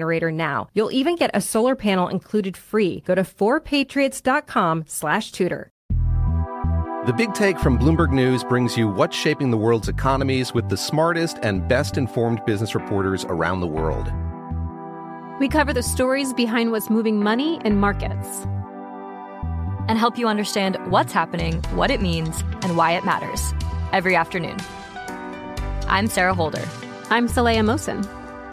generator now. You'll even get a solar panel included free. Go to 4patriots.com slash Tudor. The Big Take from Bloomberg News brings you what's shaping the world's economies with the smartest and best informed business reporters around the world. We cover the stories behind what's moving money and markets and help you understand what's happening, what it means, and why it matters every afternoon. I'm Sarah Holder. I'm Saleha Mohsin.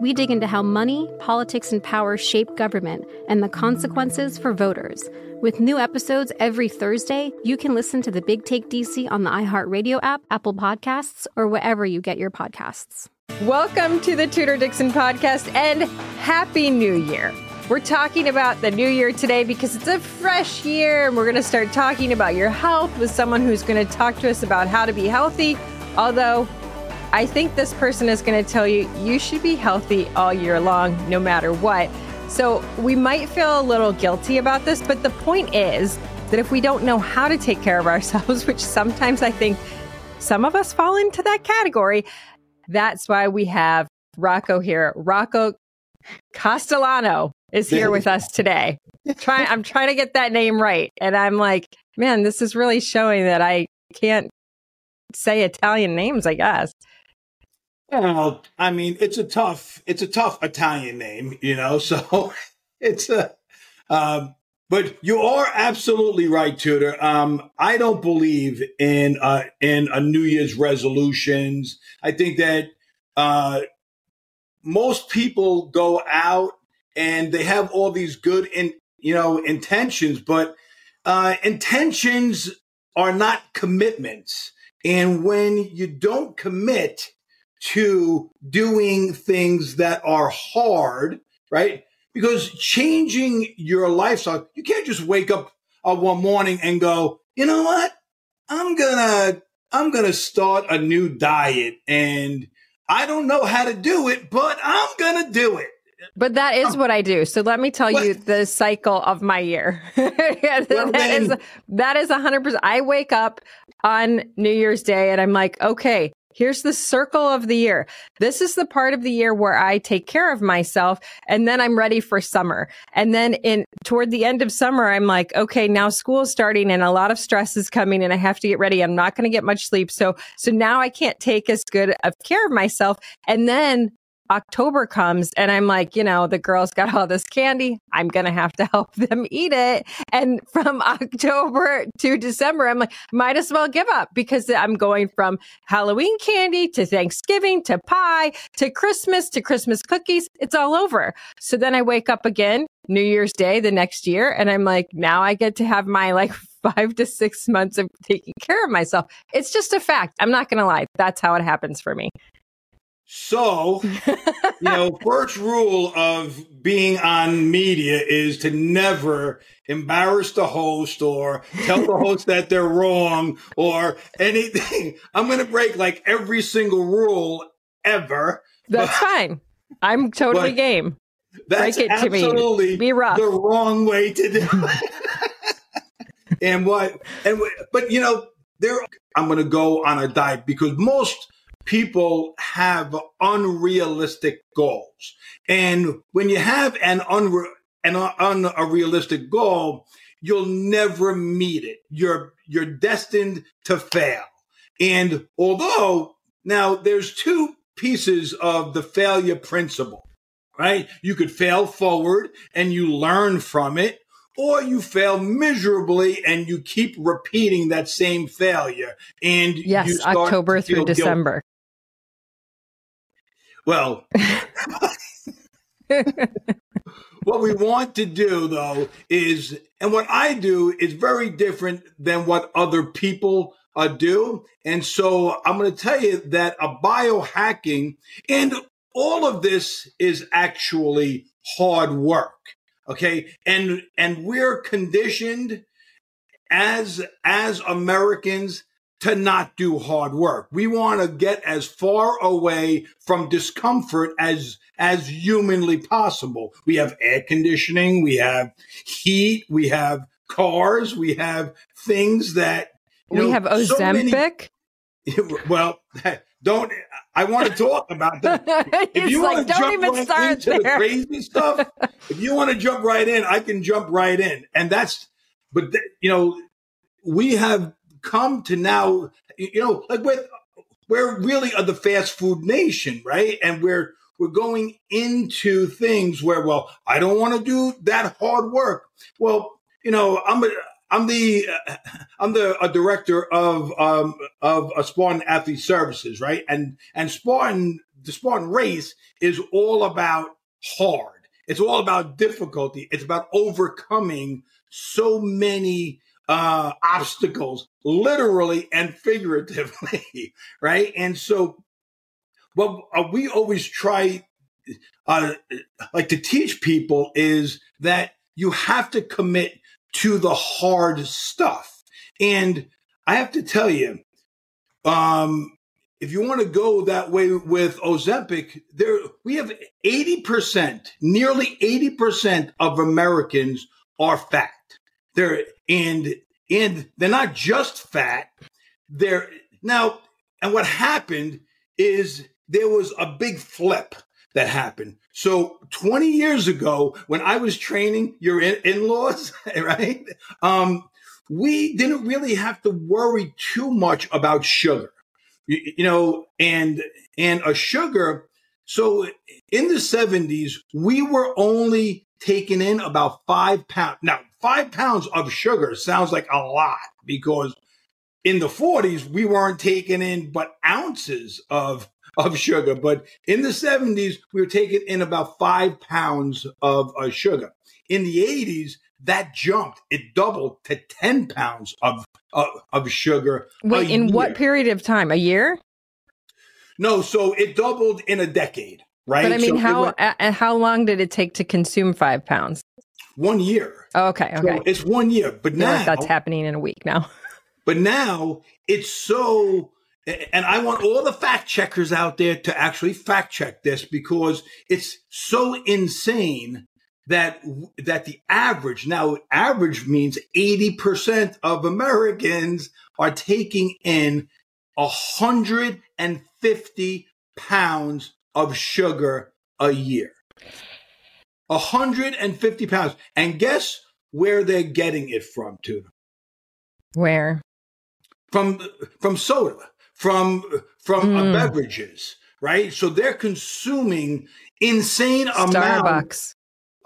We dig into how money, politics, and power shape government and the consequences for voters. With new episodes every Thursday, you can listen to the Big Take DC on the iHeartRadio app, Apple Podcasts, or wherever you get your podcasts. Welcome to the Tudor Dixon podcast and Happy New Year. We're talking about the new year today because it's a fresh year and we're going to start talking about your health with someone who's going to talk to us about how to be healthy. Although I think this person is going to tell you you should be healthy all year long, no matter what. So we might feel a little guilty about this, but the point is that if we don't know how to take care of ourselves, which sometimes I think some of us fall into that category, that's why we have Rocco here. Rocco Castellano is here with us today. Try, I'm trying to get that name right. And I'm like, man, this is really showing that I can't say Italian names, I guess. Well, I mean, it's a tough, it's a tough Italian name, you know. So it's a, um, but you are absolutely right, Tudor. Um, I don't believe in uh, in a New Year's resolutions. I think that uh, most people go out and they have all these good in you know intentions, but uh, intentions are not commitments. And when you don't commit, to doing things that are hard, right? Because changing your lifestyle, you can't just wake up uh, one morning and go, you know what? I'm gonna, I'm gonna start a new diet and I don't know how to do it, but I'm gonna do it. But that is what I do. So let me tell what? you the cycle of my year. well, that is that is 100%. I wake up on New Year's Day and I'm like, okay, Here's the circle of the year. This is the part of the year where I take care of myself and then I'm ready for summer. And then in toward the end of summer, I'm like, okay, now school's starting and a lot of stress is coming and I have to get ready. I'm not going to get much sleep. So, so now I can't take as good of care of myself. And then October comes and I'm like, you know, the girls got all this candy. I'm going to have to help them eat it. And from October to December, I'm like, might as well give up because I'm going from Halloween candy to Thanksgiving to pie to Christmas to Christmas cookies. It's all over. So then I wake up again New Year's Day the next year and I'm like, now I get to have my like five to six months of taking care of myself. It's just a fact. I'm not going to lie. That's how it happens for me. So, you know, first rule of being on media is to never embarrass the host or tell the host that they're wrong or anything. I'm going to break like every single rule ever. That's but, fine. I'm totally game. That's break it absolutely to me. Be rough. the wrong way to do it. and what, and but you know, there, I'm going to go on a diet because most people have unrealistic goals. And when you have an, unre- an unrealistic goal, you'll never meet it. You're, you're destined to fail. And although now there's two pieces of the failure principle, right? You could fail forward and you learn from it, or you fail miserably and you keep repeating that same failure. And yes, October through December. Well, what we want to do though is, and what I do is very different than what other people uh, do. And so I'm going to tell you that a biohacking and all of this is actually hard work. Okay. And, and we're conditioned as, as Americans to not do hard work. We want to get as far away from discomfort as, as humanly possible. We have air conditioning. We have heat. We have cars. We have things that, we know, have Ozempic. So many, well, don't I want to talk about that. if you like, want to jump right into there. the crazy stuff, if you want to jump right in, I can jump right in. And that's, but th- you know, we have come to now, you know, like we're we're really the fast food nation, right? And we're we're going into things where, well, I don't want to do that hard work. Well, you know, I'm a I'm the uh, I'm the a director of um, of a Spartan Athlete Services, right? And and Spartan the Spartan race is all about hard. It's all about difficulty. It's about overcoming so many uh, obstacles, literally and figuratively, right? And so, what uh, we always try, uh, like to teach people, is that you have to commit to the hard stuff. And I have to tell you, um, if you want to go that way with Ozempic, there we have 80%, nearly 80% of Americans are fat. They're and and they're not just fat. They're now and what happened is there was a big flip that happened. So 20 years ago, when I was training your in laws, right? Um, we didn't really have to worry too much about sugar, you, you know, and, and a sugar. So in the 70s, we were only taking in about five pounds. Now, five pounds of sugar sounds like a lot because in the 40s, we weren't taking in but ounces of of sugar. But in the 70s, we were taking in about five pounds of uh, sugar. In the 80s, that jumped. It doubled to 10 pounds of, uh, of sugar. Wait, in year. what period of time? A year? No, so it doubled in a decade, right? But I mean, so how went, uh, how long did it take to consume five pounds? One year. Oh, okay, okay. So it's one year, but now like that's happening in a week now. but now it's so and I want all the fact checkers out there to actually fact check this because it's so insane that that the average now average means 80% of Americans are taking in 150 pounds of sugar a year. 150 pounds. And guess where they're getting it from, Tudor? Where? From from soda from from mm. beverages, right? So they're consuming insane amounts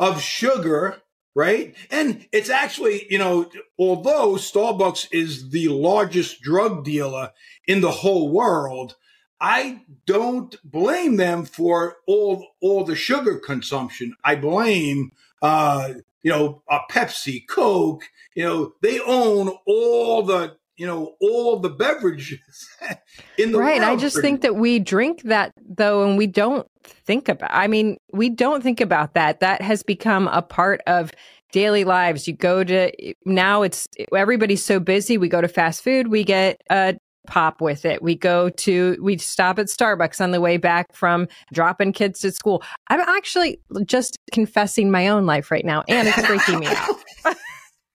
of sugar, right? And it's actually, you know, although Starbucks is the largest drug dealer in the whole world, I don't blame them for all all the sugar consumption. I blame uh, you know, uh, Pepsi, Coke, you know, they own all the you know all the beverages in the right i just think that we drink that though and we don't think about i mean we don't think about that. That has become a part of daily lives. You go to now it's everybody's so busy. We go to fast food. We get a pop with it we go to we stop at starbucks on the way back from dropping kids to school i'm actually just confessing my own life right now and it's freaking me out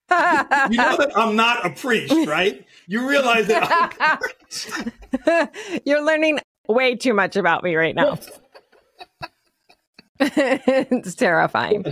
you know that I'm not a priest, right? You realize that You're learning way too much about me right now. it's terrifying.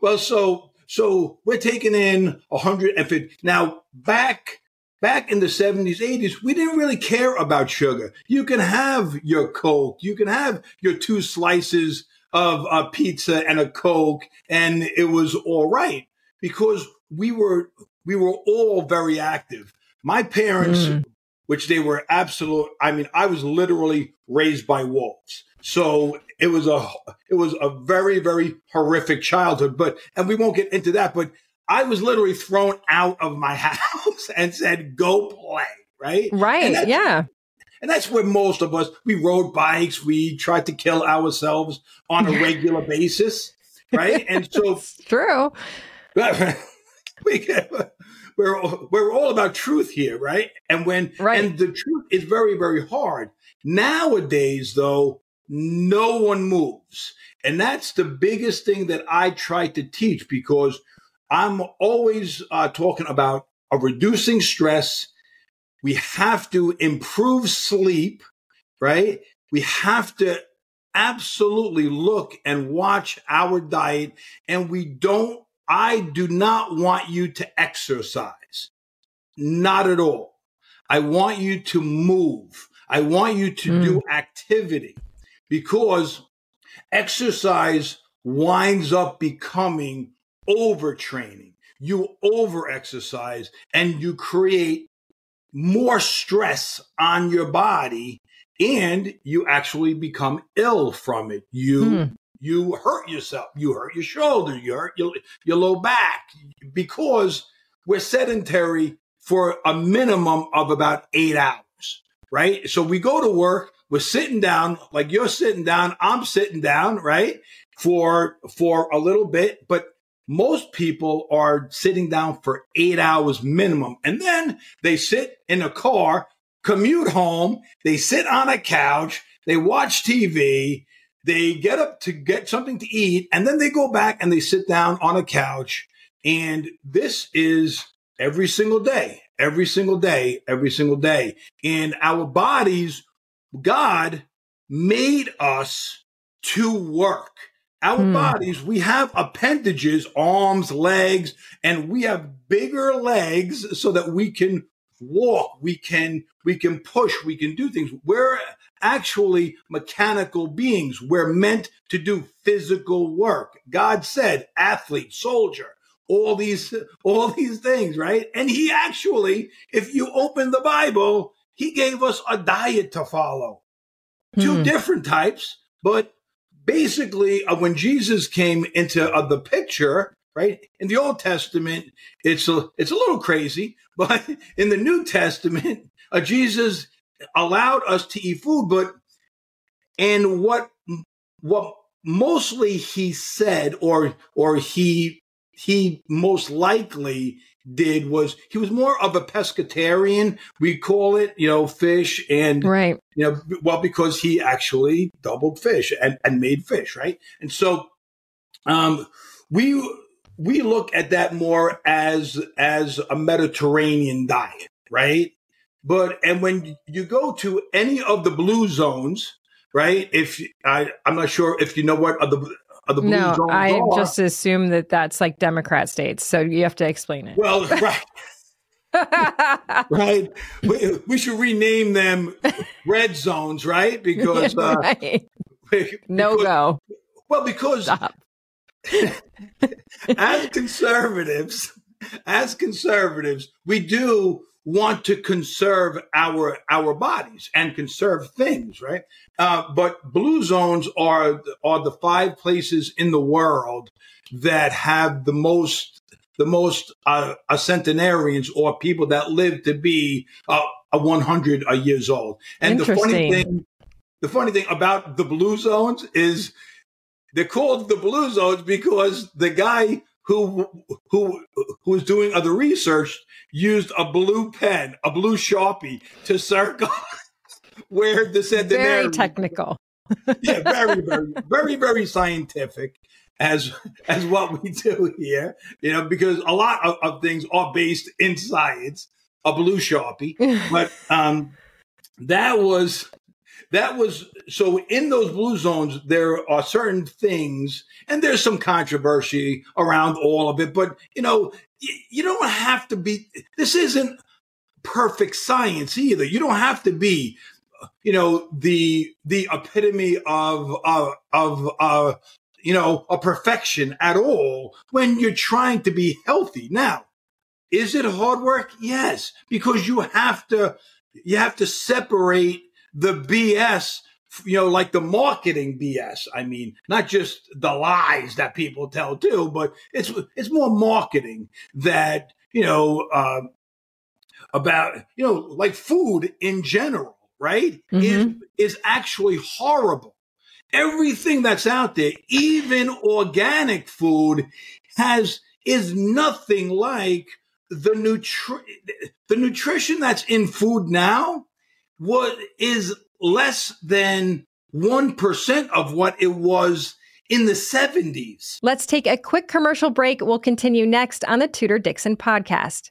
Well, so so we're taking in a 150 now back back in the 70s 80s we didn't really care about sugar you can have your coke you can have your two slices of a pizza and a coke and it was all right because we were we were all very active. My parents, mm. which they were absolute, I mean, I was literally raised by wolves. So it was a it was a very very horrific childhood. But and we won't get into that. But I was literally thrown out of my house and said, "Go play." Right. Right. Yeah. And that's where most of us we rode bikes. We tried to kill ourselves on a regular basis. Right. And so true. we we're we're all about truth here, right? And when right. and the truth is very very hard. Nowadays, though, no one moves. And that's the biggest thing that I try to teach because I'm always uh, talking about a reducing stress. We have to improve sleep, right? We have to absolutely look and watch our diet. And we don't, I do not want you to exercise. Not at all. I want you to move. I want you to mm. do activity because exercise winds up becoming overtraining. You over exercise and you create more stress on your body and you actually become ill from it. You hmm. you hurt yourself. You hurt your shoulder. You hurt your, your low back because we're sedentary for a minimum of about eight hours, right? So we go to work we're sitting down, like you're sitting down, I'm sitting down, right? For for a little bit, but most people are sitting down for eight hours minimum. And then they sit in a car, commute home, they sit on a couch, they watch TV, they get up to get something to eat, and then they go back and they sit down on a couch. And this is every single day, every single day, every single day. And our bodies God made us to work. Our hmm. bodies, we have appendages, arms, legs, and we have bigger legs so that we can walk, we can we can push, we can do things. We're actually mechanical beings. We're meant to do physical work. God said athlete, soldier, all these all these things, right? And he actually, if you open the Bible, he gave us a diet to follow. Two hmm. different types, but basically, uh, when Jesus came into uh, the picture, right in the Old Testament, it's a it's a little crazy, but in the New Testament, uh, Jesus allowed us to eat food, but and what what mostly he said, or or he he most likely did was he was more of a pescatarian we call it you know fish and right. you know well because he actually doubled fish and, and made fish right? And so um we we look at that more as as a mediterranean diet right? But and when you go to any of the blue zones right if i i'm not sure if you know what the of the blue no, I just assume that that's like Democrat states. So you have to explain it. Well, right. right. We, we, should rename them red zones, right? Because, uh, right. no go. Well, because as conservatives, as conservatives, we do want to conserve our our bodies and conserve things, right? Uh, but blue zones are are the five places in the world that have the most the most uh, centenarians or people that live to be uh, a 100 years old. And the funny thing, the funny thing about the blue zones is they're called the blue zones because the guy who who who was doing other research used a blue pen, a blue sharpie to circle where the said the very technical. yeah, very, very, very, very scientific as as what we do here. You know, because a lot of, of things are based in science. A blue sharpie, but um, that was that was so in those blue zones there are certain things and there's some controversy around all of it but you know you, you don't have to be this isn't perfect science either you don't have to be you know the the epitome of of of uh you know, a perfection at all when you're trying to be healthy. Now, is it hard work? Yes, because you have to, you have to separate the BS, you know, like the marketing BS. I mean, not just the lies that people tell too, but it's, it's more marketing that, you know, uh, about, you know, like food in general, right? Mm-hmm. Is, is actually horrible. Everything that's out there, even organic food has, is nothing like the nutri- the nutrition that's in food now what is less than 1% of what it was in the 70s. Let's take a quick commercial break. We'll continue next on the Tudor Dixon podcast.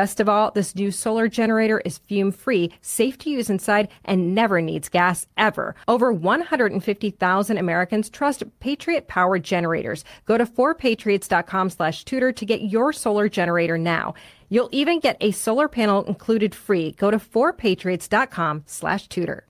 Best of all, this new solar generator is fume free, safe to use inside, and never needs gas ever. Over 150,000 Americans trust Patriot Power generators. Go to 4patriots.com slash Tudor to get your solar generator now. You'll even get a solar panel included free. Go to 4patriots.com slash Tudor.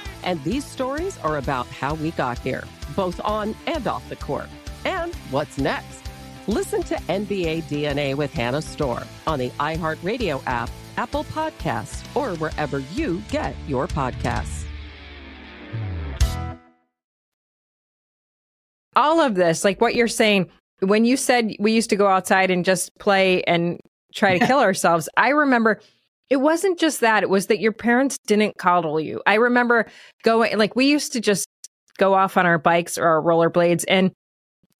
And these stories are about how we got here, both on and off the court. And what's next? Listen to NBA DNA with Hannah Storm on the iHeartRadio app, Apple Podcasts, or wherever you get your podcasts. All of this, like what you're saying, when you said we used to go outside and just play and try to kill ourselves, I remember it wasn't just that, it was that your parents didn't coddle you. I remember going, like, we used to just go off on our bikes or our rollerblades and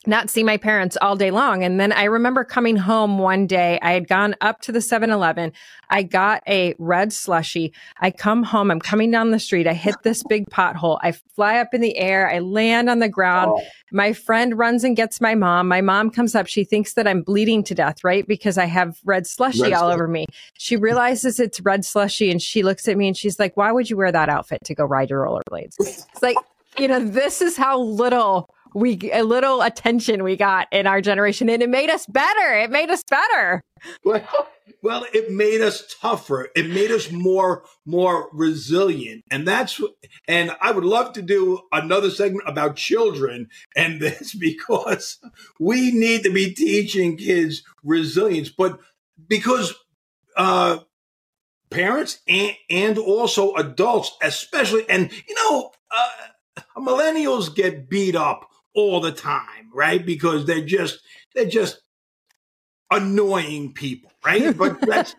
not see my parents all day long. And then I remember coming home one day. I had gone up to the 7 Eleven. I got a red slushy. I come home. I'm coming down the street. I hit this big pothole. I fly up in the air. I land on the ground. Oh. My friend runs and gets my mom. My mom comes up. She thinks that I'm bleeding to death, right? Because I have red slushy red all over me. She realizes it's red slushy and she looks at me and she's like, why would you wear that outfit to go ride your rollerblades? It's like, you know, this is how little we a little attention we got in our generation and it made us better. It made us better. Well, well it made us tougher. It made us more more resilient. And that's and i would love to do another segment about children and this because we need to be teaching kids resilience. But because uh parents and, and also adults especially and you know uh, millennials get beat up all the time, right? Because they're just they're just annoying people, right? But that's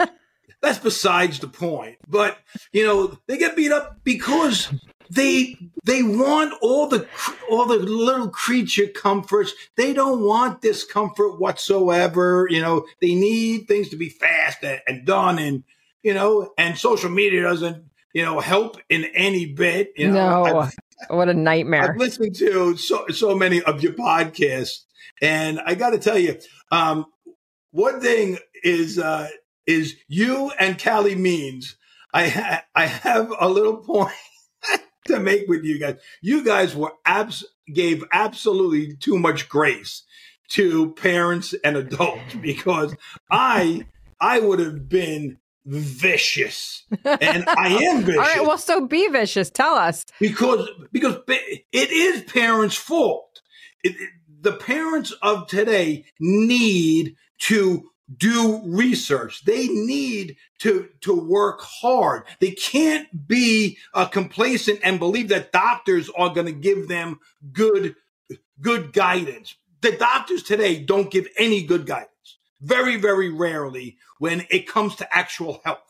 that's besides the point. But you know, they get beat up because they they want all the all the little creature comforts. They don't want discomfort whatsoever. You know, they need things to be fast and, and done, and you know, and social media doesn't you know help in any bit. You know, no, I've, what a nightmare! I've listened to so so many of your podcasts, and I got to tell you, um, one thing is uh, is you and Calley Means. I ha- I have a little point to make with you guys. You guys were abs gave absolutely too much grace to parents and adults because I I would have been vicious and I am vicious. All right, well, so be vicious. Tell us because because it is parents' fault. It, it, the parents of today need to do research. They need to, to work hard. They can't be uh, complacent and believe that doctors are going to give them good, good guidance. The doctors today don't give any good guidance. Very, very rarely when it comes to actual health.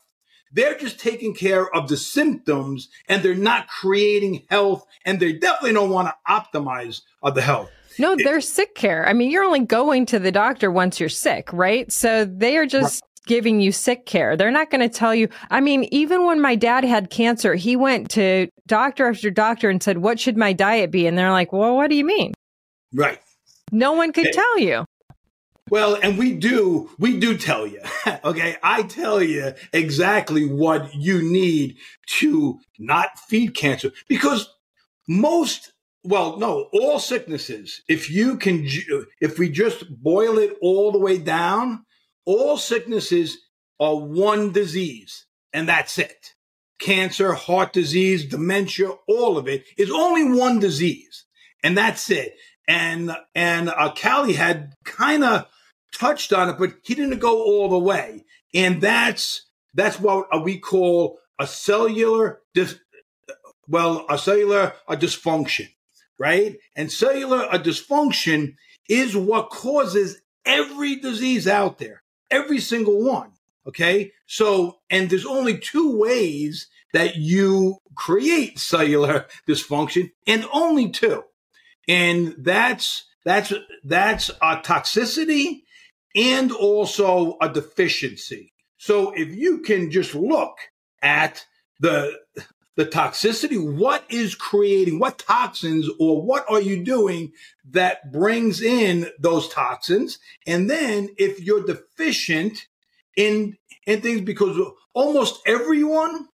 They're just taking care of the symptoms and they're not creating health and they definitely don't want to optimize the health. No, they're sick care. I mean, you're only going to the doctor once you're sick, right? So they are just right. giving you sick care. They're not going to tell you. I mean, even when my dad had cancer, he went to doctor after doctor and said, What should my diet be? And they're like, Well, what do you mean? Right. No one could tell you. Well, and we do, we do tell you. okay. I tell you exactly what you need to not feed cancer because most well, no, all sicknesses. If you can, if we just boil it all the way down, all sicknesses are one disease, and that's it. Cancer, heart disease, dementia, all of it is only one disease, and that's it. And and uh, Calley had kind of touched on it, but he didn't go all the way, and that's that's what uh, we call a cellular dis- well, a cellular a dysfunction right? And cellular a dysfunction is what causes every disease out there, every single one. Okay. So, and there's only two ways that you create cellular dysfunction and only two. And that's, that's, that's a toxicity and also a deficiency. So if you can just look at the the toxicity, what is creating, what toxins or what are you doing that brings in those toxins? And then if you're deficient in, in things, because almost everyone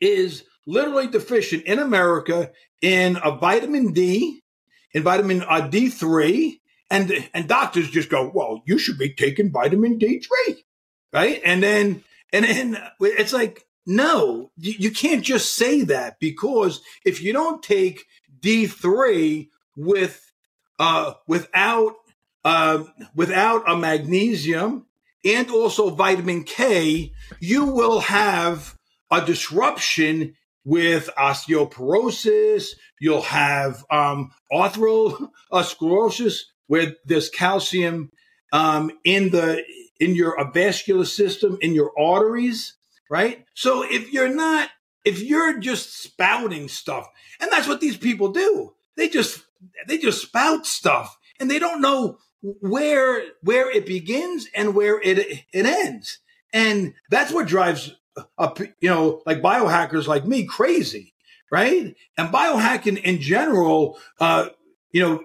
is literally deficient in America in a vitamin D, in vitamin uh, D3, and, and doctors just go, well, you should be taking vitamin D3, right? And then, and then it's like, no, you can't just say that because if you don't take D3 with uh, without uh, without a magnesium and also vitamin K, you will have a disruption with osteoporosis. You'll have um, atherosclerosis where there's calcium um, in the in your vascular system in your arteries right? So if you're not, if you're just spouting stuff, and that's what these people do, they just they just spout stuff, and they don't know where where it begins and where it it ends, and that's what drives up, you know, like biohackers like me crazy, right? And biohacking in general, uh, you know,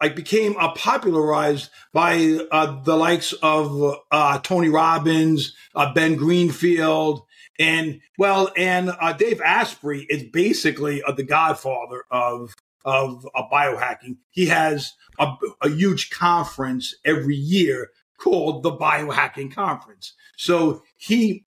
like became uh, popularized by uh, the likes of uh, Tony Robbins, uh, Ben Greenfield, and well, and uh, Dave Asprey is basically uh, the godfather of of biohacking. He has a, a huge conference every year called the Biohacking Conference. So he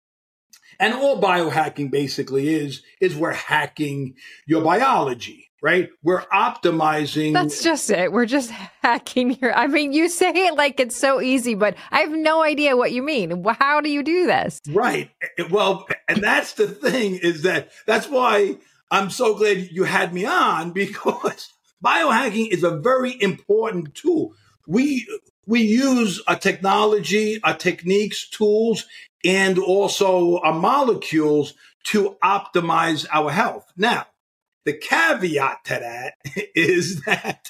and all biohacking basically is is we're hacking your biology right? We're optimizing. That's just it. We're just hacking your. I mean, you say it like it's so easy, but I have no idea what you mean. How do you do this? Right. Eh, eh, well, and that's the thing is that that's why I'm so glad you had me on because biohacking is a very important tool. We we use a technology, a techniques, tools, and also a molecules to optimize our health. Now, the caveat to that is that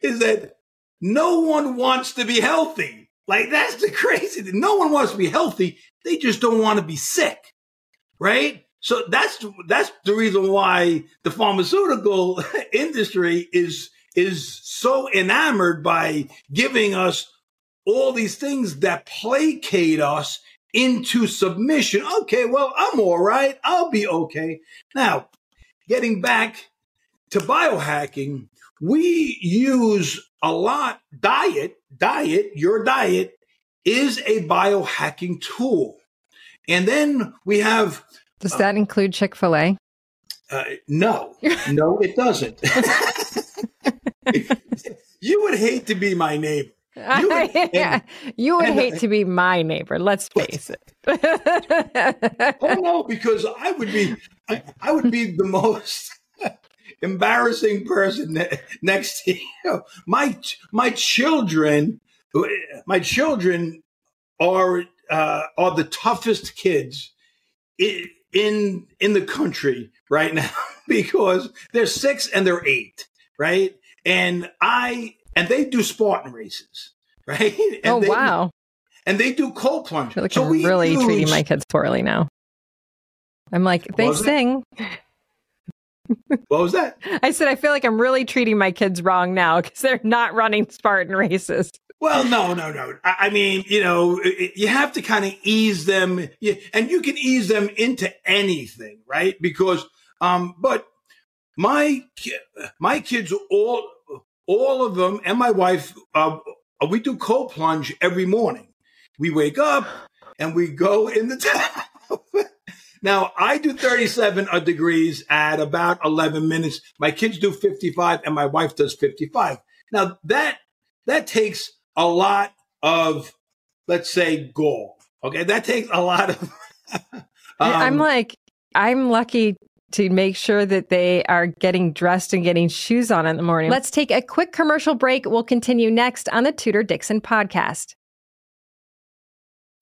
is that no one wants to be healthy. Like that's the crazy thing. No one wants to be healthy. They just don't want to be sick. Right? So that's that's the reason why the pharmaceutical industry is is so enamored by giving us all these things that placate us into submission. Okay, well, I'm all right. I'll be okay. Now, getting back to biohacking, we use a lot diet, diet, your diet is a biohacking tool. And then we have Does that uh, include Chick-fil-A? Uh, no. No, it doesn't. you would hate to be my neighbor. You would, and, you would hate to be my neighbor. Let's face it. oh no, because I would be, I, I would be the most embarrassing person next to you. My my children, my children are uh, are the toughest kids in in in the country right now because they're six and they're eight, right? And I and they do Spartan races, right? And oh they, wow! And they do cold plunge. Like so I'm really use, treating my kids poorly now. I'm like they sing. What was that? I said I feel like I'm really treating my kids wrong now because they're not running Spartan races. Well, no, no, no. I mean, you know, you have to kind of ease them, and you can ease them into anything, right? Because, um, but my my kids all all of them and my wife, uh, we do cold plunge every morning. We wake up and we go in the tub. now I do 37 degrees at about 11 minutes. My kids do 55 and my wife does 55. Now that, that takes a lot of, let's say, gall. Okay. That takes a lot of. um, I'm like, I'm lucky to make sure that they are getting dressed and getting shoes on in the morning. Let's take a quick commercial break. We'll continue next on the Tudor Dixon podcast.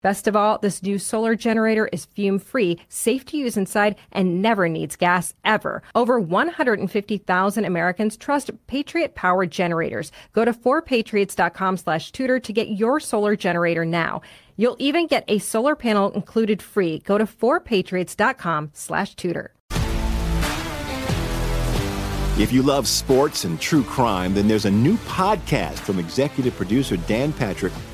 Best of all, this new solar generator is fume free, safe to use inside, and never needs gas ever. Over 150,000 Americans trust Patriot Power generators. Go to 4patriots.com slash Tudor to get your solar generator now. You'll even get a solar panel included free. Go to 4patriots.com slash Tudor. If you love sports and true crime, then there's a new podcast from executive producer Dan Patrick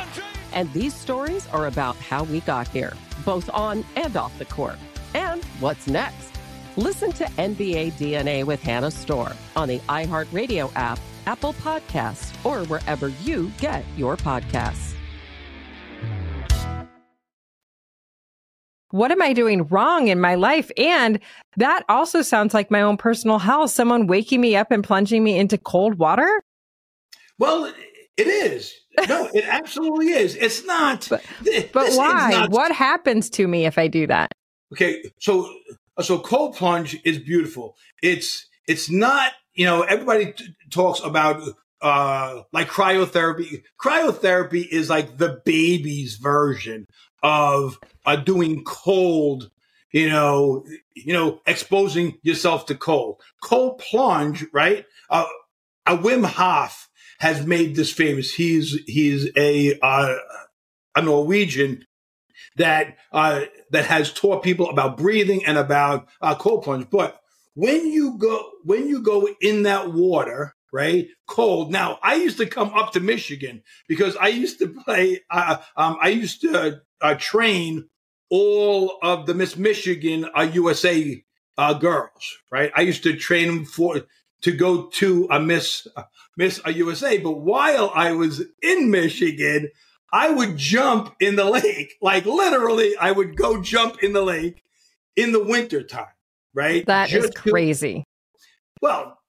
James. And these stories are about how we got here, both on and off the court. And what's next? Listen to NBA DNA with Hannah Storm on the iHeartRadio app, Apple Podcasts, or wherever you get your podcasts. What am I doing wrong in my life? And that also sounds like my own personal hell. Someone waking me up and plunging me into cold water. Well, it is. No, it absolutely is. It's not. But, but why? Not, what happens to me if I do that? Okay, so so cold plunge is beautiful. It's it's not. You know, everybody t- talks about uh like cryotherapy. Cryotherapy is like the baby's version of uh, doing cold. You know, you know, exposing yourself to cold. Cold plunge, right? Uh, a Wim Hof has made this famous. He's he's a uh, a Norwegian that uh, that has taught people about breathing and about uh, cold plunge. But when you go when you go in that water, right, cold. Now I used to come up to Michigan because I used to play. Uh, um, I used to uh, train all of the Miss Michigan USA uh, girls, right? I used to train them for to go to a Miss Miss USA. But while I was in Michigan, I would jump in the lake. Like literally, I would go jump in the lake in the wintertime, right? That Just is crazy. To, well,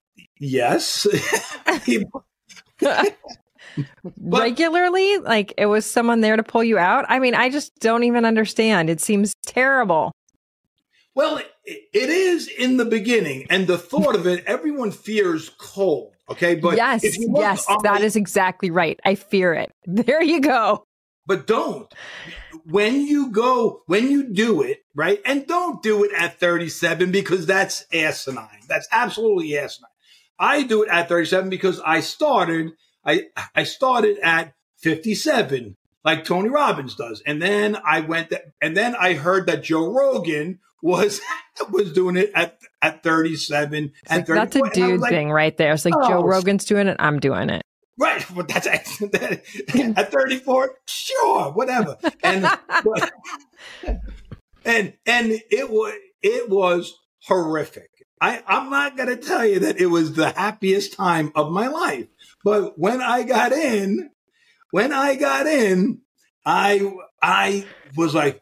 yes. but, Regularly? Like it was someone there to pull you out? I mean, I just don't even understand. It seems terrible. Well, it is in the beginning, and the thought of it, everyone fears cold. Okay, but yes, yes, that is exactly right. I fear it. There you go. But don't. When you go, when you do it, right? And don't do it at 37 because that's asinine. That's absolutely asinine. I do it at 37 because I started, I, I started at 57 like Tony Robbins does. And then I went, th- and then I heard that Joe Rogan was was doing it at at 37 and like, That's a dude like, thing right there. It's like oh, Joe Rogan's doing it, I'm doing it. Right, but that's at 34, sure, whatever. And but, and and it was it was horrific. I I'm not going to tell you that it was the happiest time of my life, but when I got in, when I got in, I I was like,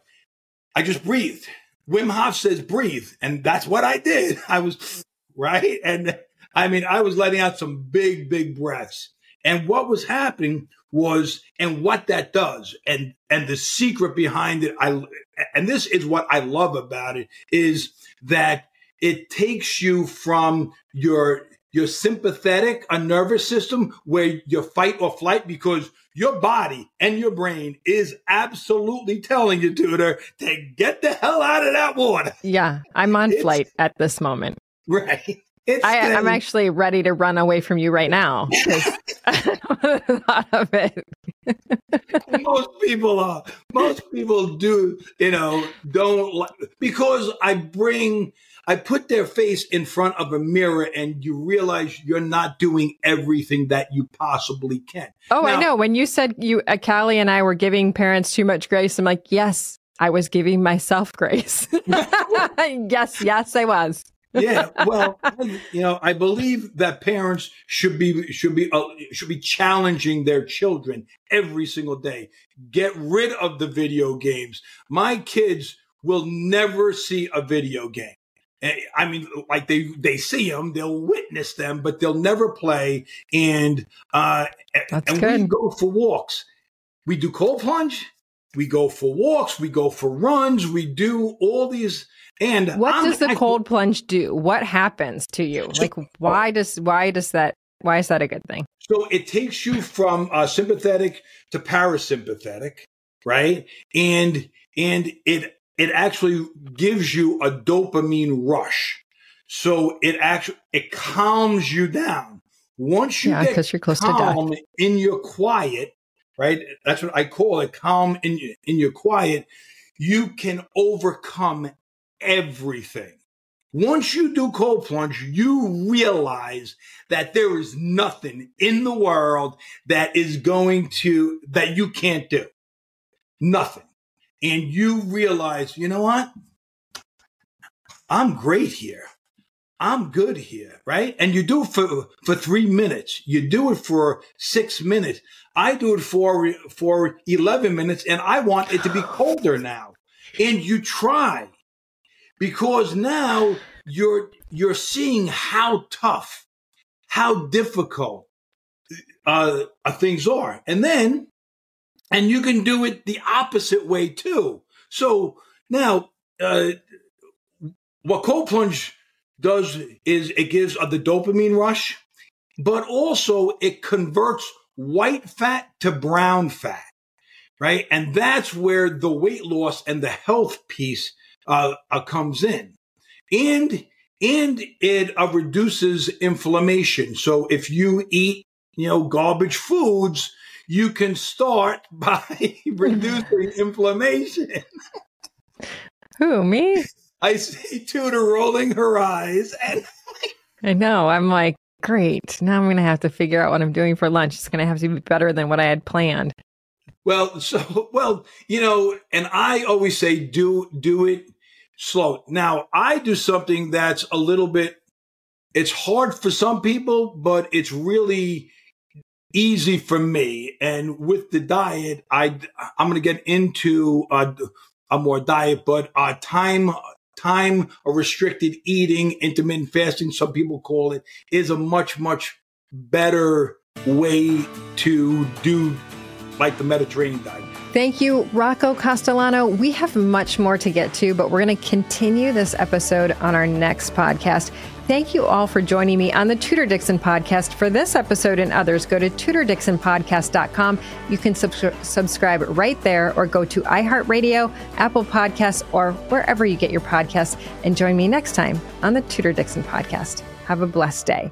I just breathed. Wim Hof says breathe, and that's what I did. I was right, and I mean, I was letting out some big, big breaths. And what was happening was, and what that does, and and the secret behind it, I and this is what I love about it is that it takes you from your your sympathetic, a nervous system where you fight or flight because your body and your brain is absolutely telling you, Tudor, to get the hell out of that water. Yeah, I'm on it's, flight at this moment. Right. I, am actually ready to run away from you right now thought of it. most people are. Most people do, you know, don't like because I bring I put their face in front of a mirror and you realize you're not doing everything that you possibly can. Oh, now, I know. When you said you, uh, Calley and I were giving parents too much grace, I'm like, yes, I was giving myself grace. yes, yes, I was. yeah, well, you know, I believe that parents should be should be uh, should be challenging their children every single day. Get rid of the video games. My kids will never see a video game. Eh, I mean, like they they see them, they'll witness them, but they'll never play. And uh, That's and good. we go for walks. We do cold plunge. We go for walks. We go for runs. We do all these. And what I'm, does the I, cold plunge do? What happens to you? So, like, why does why does that why is that a good thing? So it takes you from uh, sympathetic to parasympathetic, right? And and it it actually gives you a dopamine rush. So it actually it calms you down. Once you yeah, get you're close calm to death. in your quiet, right? That's what I call it, calm in in your quiet. You can overcome everything. once you do cold plunge, you realize that there is nothing in the world that is going to, that you can't do. Nothing. And you realize, you know what? I'm great here. I'm good here, right? And you do it for, for three minutes. You do it for six minutes. I do it for, for 11 minutes and I want it to be colder now. And you try because now you're you're seeing how tough, how difficult uh, uh, things are, and then and you can do it the opposite way too. So now, uh, what cold plunge does is it gives uh, the dopamine rush, but also it converts white fat to brown fat, right? And that's where the weight loss and the health piece uh, uh, comes in, and and it uh, reduces inflammation. So if you eat, you know, garbage foods, you can start by reducing inflammation. Who me? I see Tudor rolling her eyes, and I know. I'm like, great. Now I'm going to have to figure out what I'm doing for lunch. It's going to have to be better than what I had planned. Well, so well, you know, and I always say do do it slow. Now, I do something that's a little bit it's hard for some people, but it's really easy for me. And with the diet, I I'm going to get into a, a more diet, but uh, time time a restricted eating, intermittent fasting, some people call it, is a much much better way to do like the Mediterranean diet. Thank you, Rocco Castellano. We have much more to get to, but we're going to continue this episode on our next podcast. Thank you all for joining me on the Tudor Dixon podcast. For this episode and others, go to tudordixonpodcast.com. You can sub- subscribe right there or go to iHeartRadio, Apple Podcasts, or wherever you get your podcasts. And join me next time on the Tudor Dixon podcast. Have a blessed day.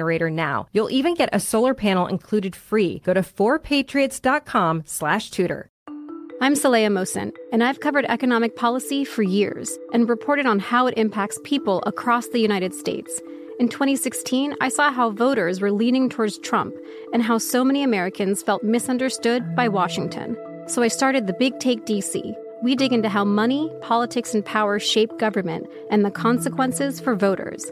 generator now. You'll even get a solar panel included free. Go to 4patriots.com slash Tudor. I'm Saleha Mohsin, and I've covered economic policy for years and reported on how it impacts people across the United States. In 2016, I saw how voters were leaning towards Trump and how so many Americans felt misunderstood by Washington. So I started the Big Take DC. We dig into how money, politics, and power shape government and the consequences for voters.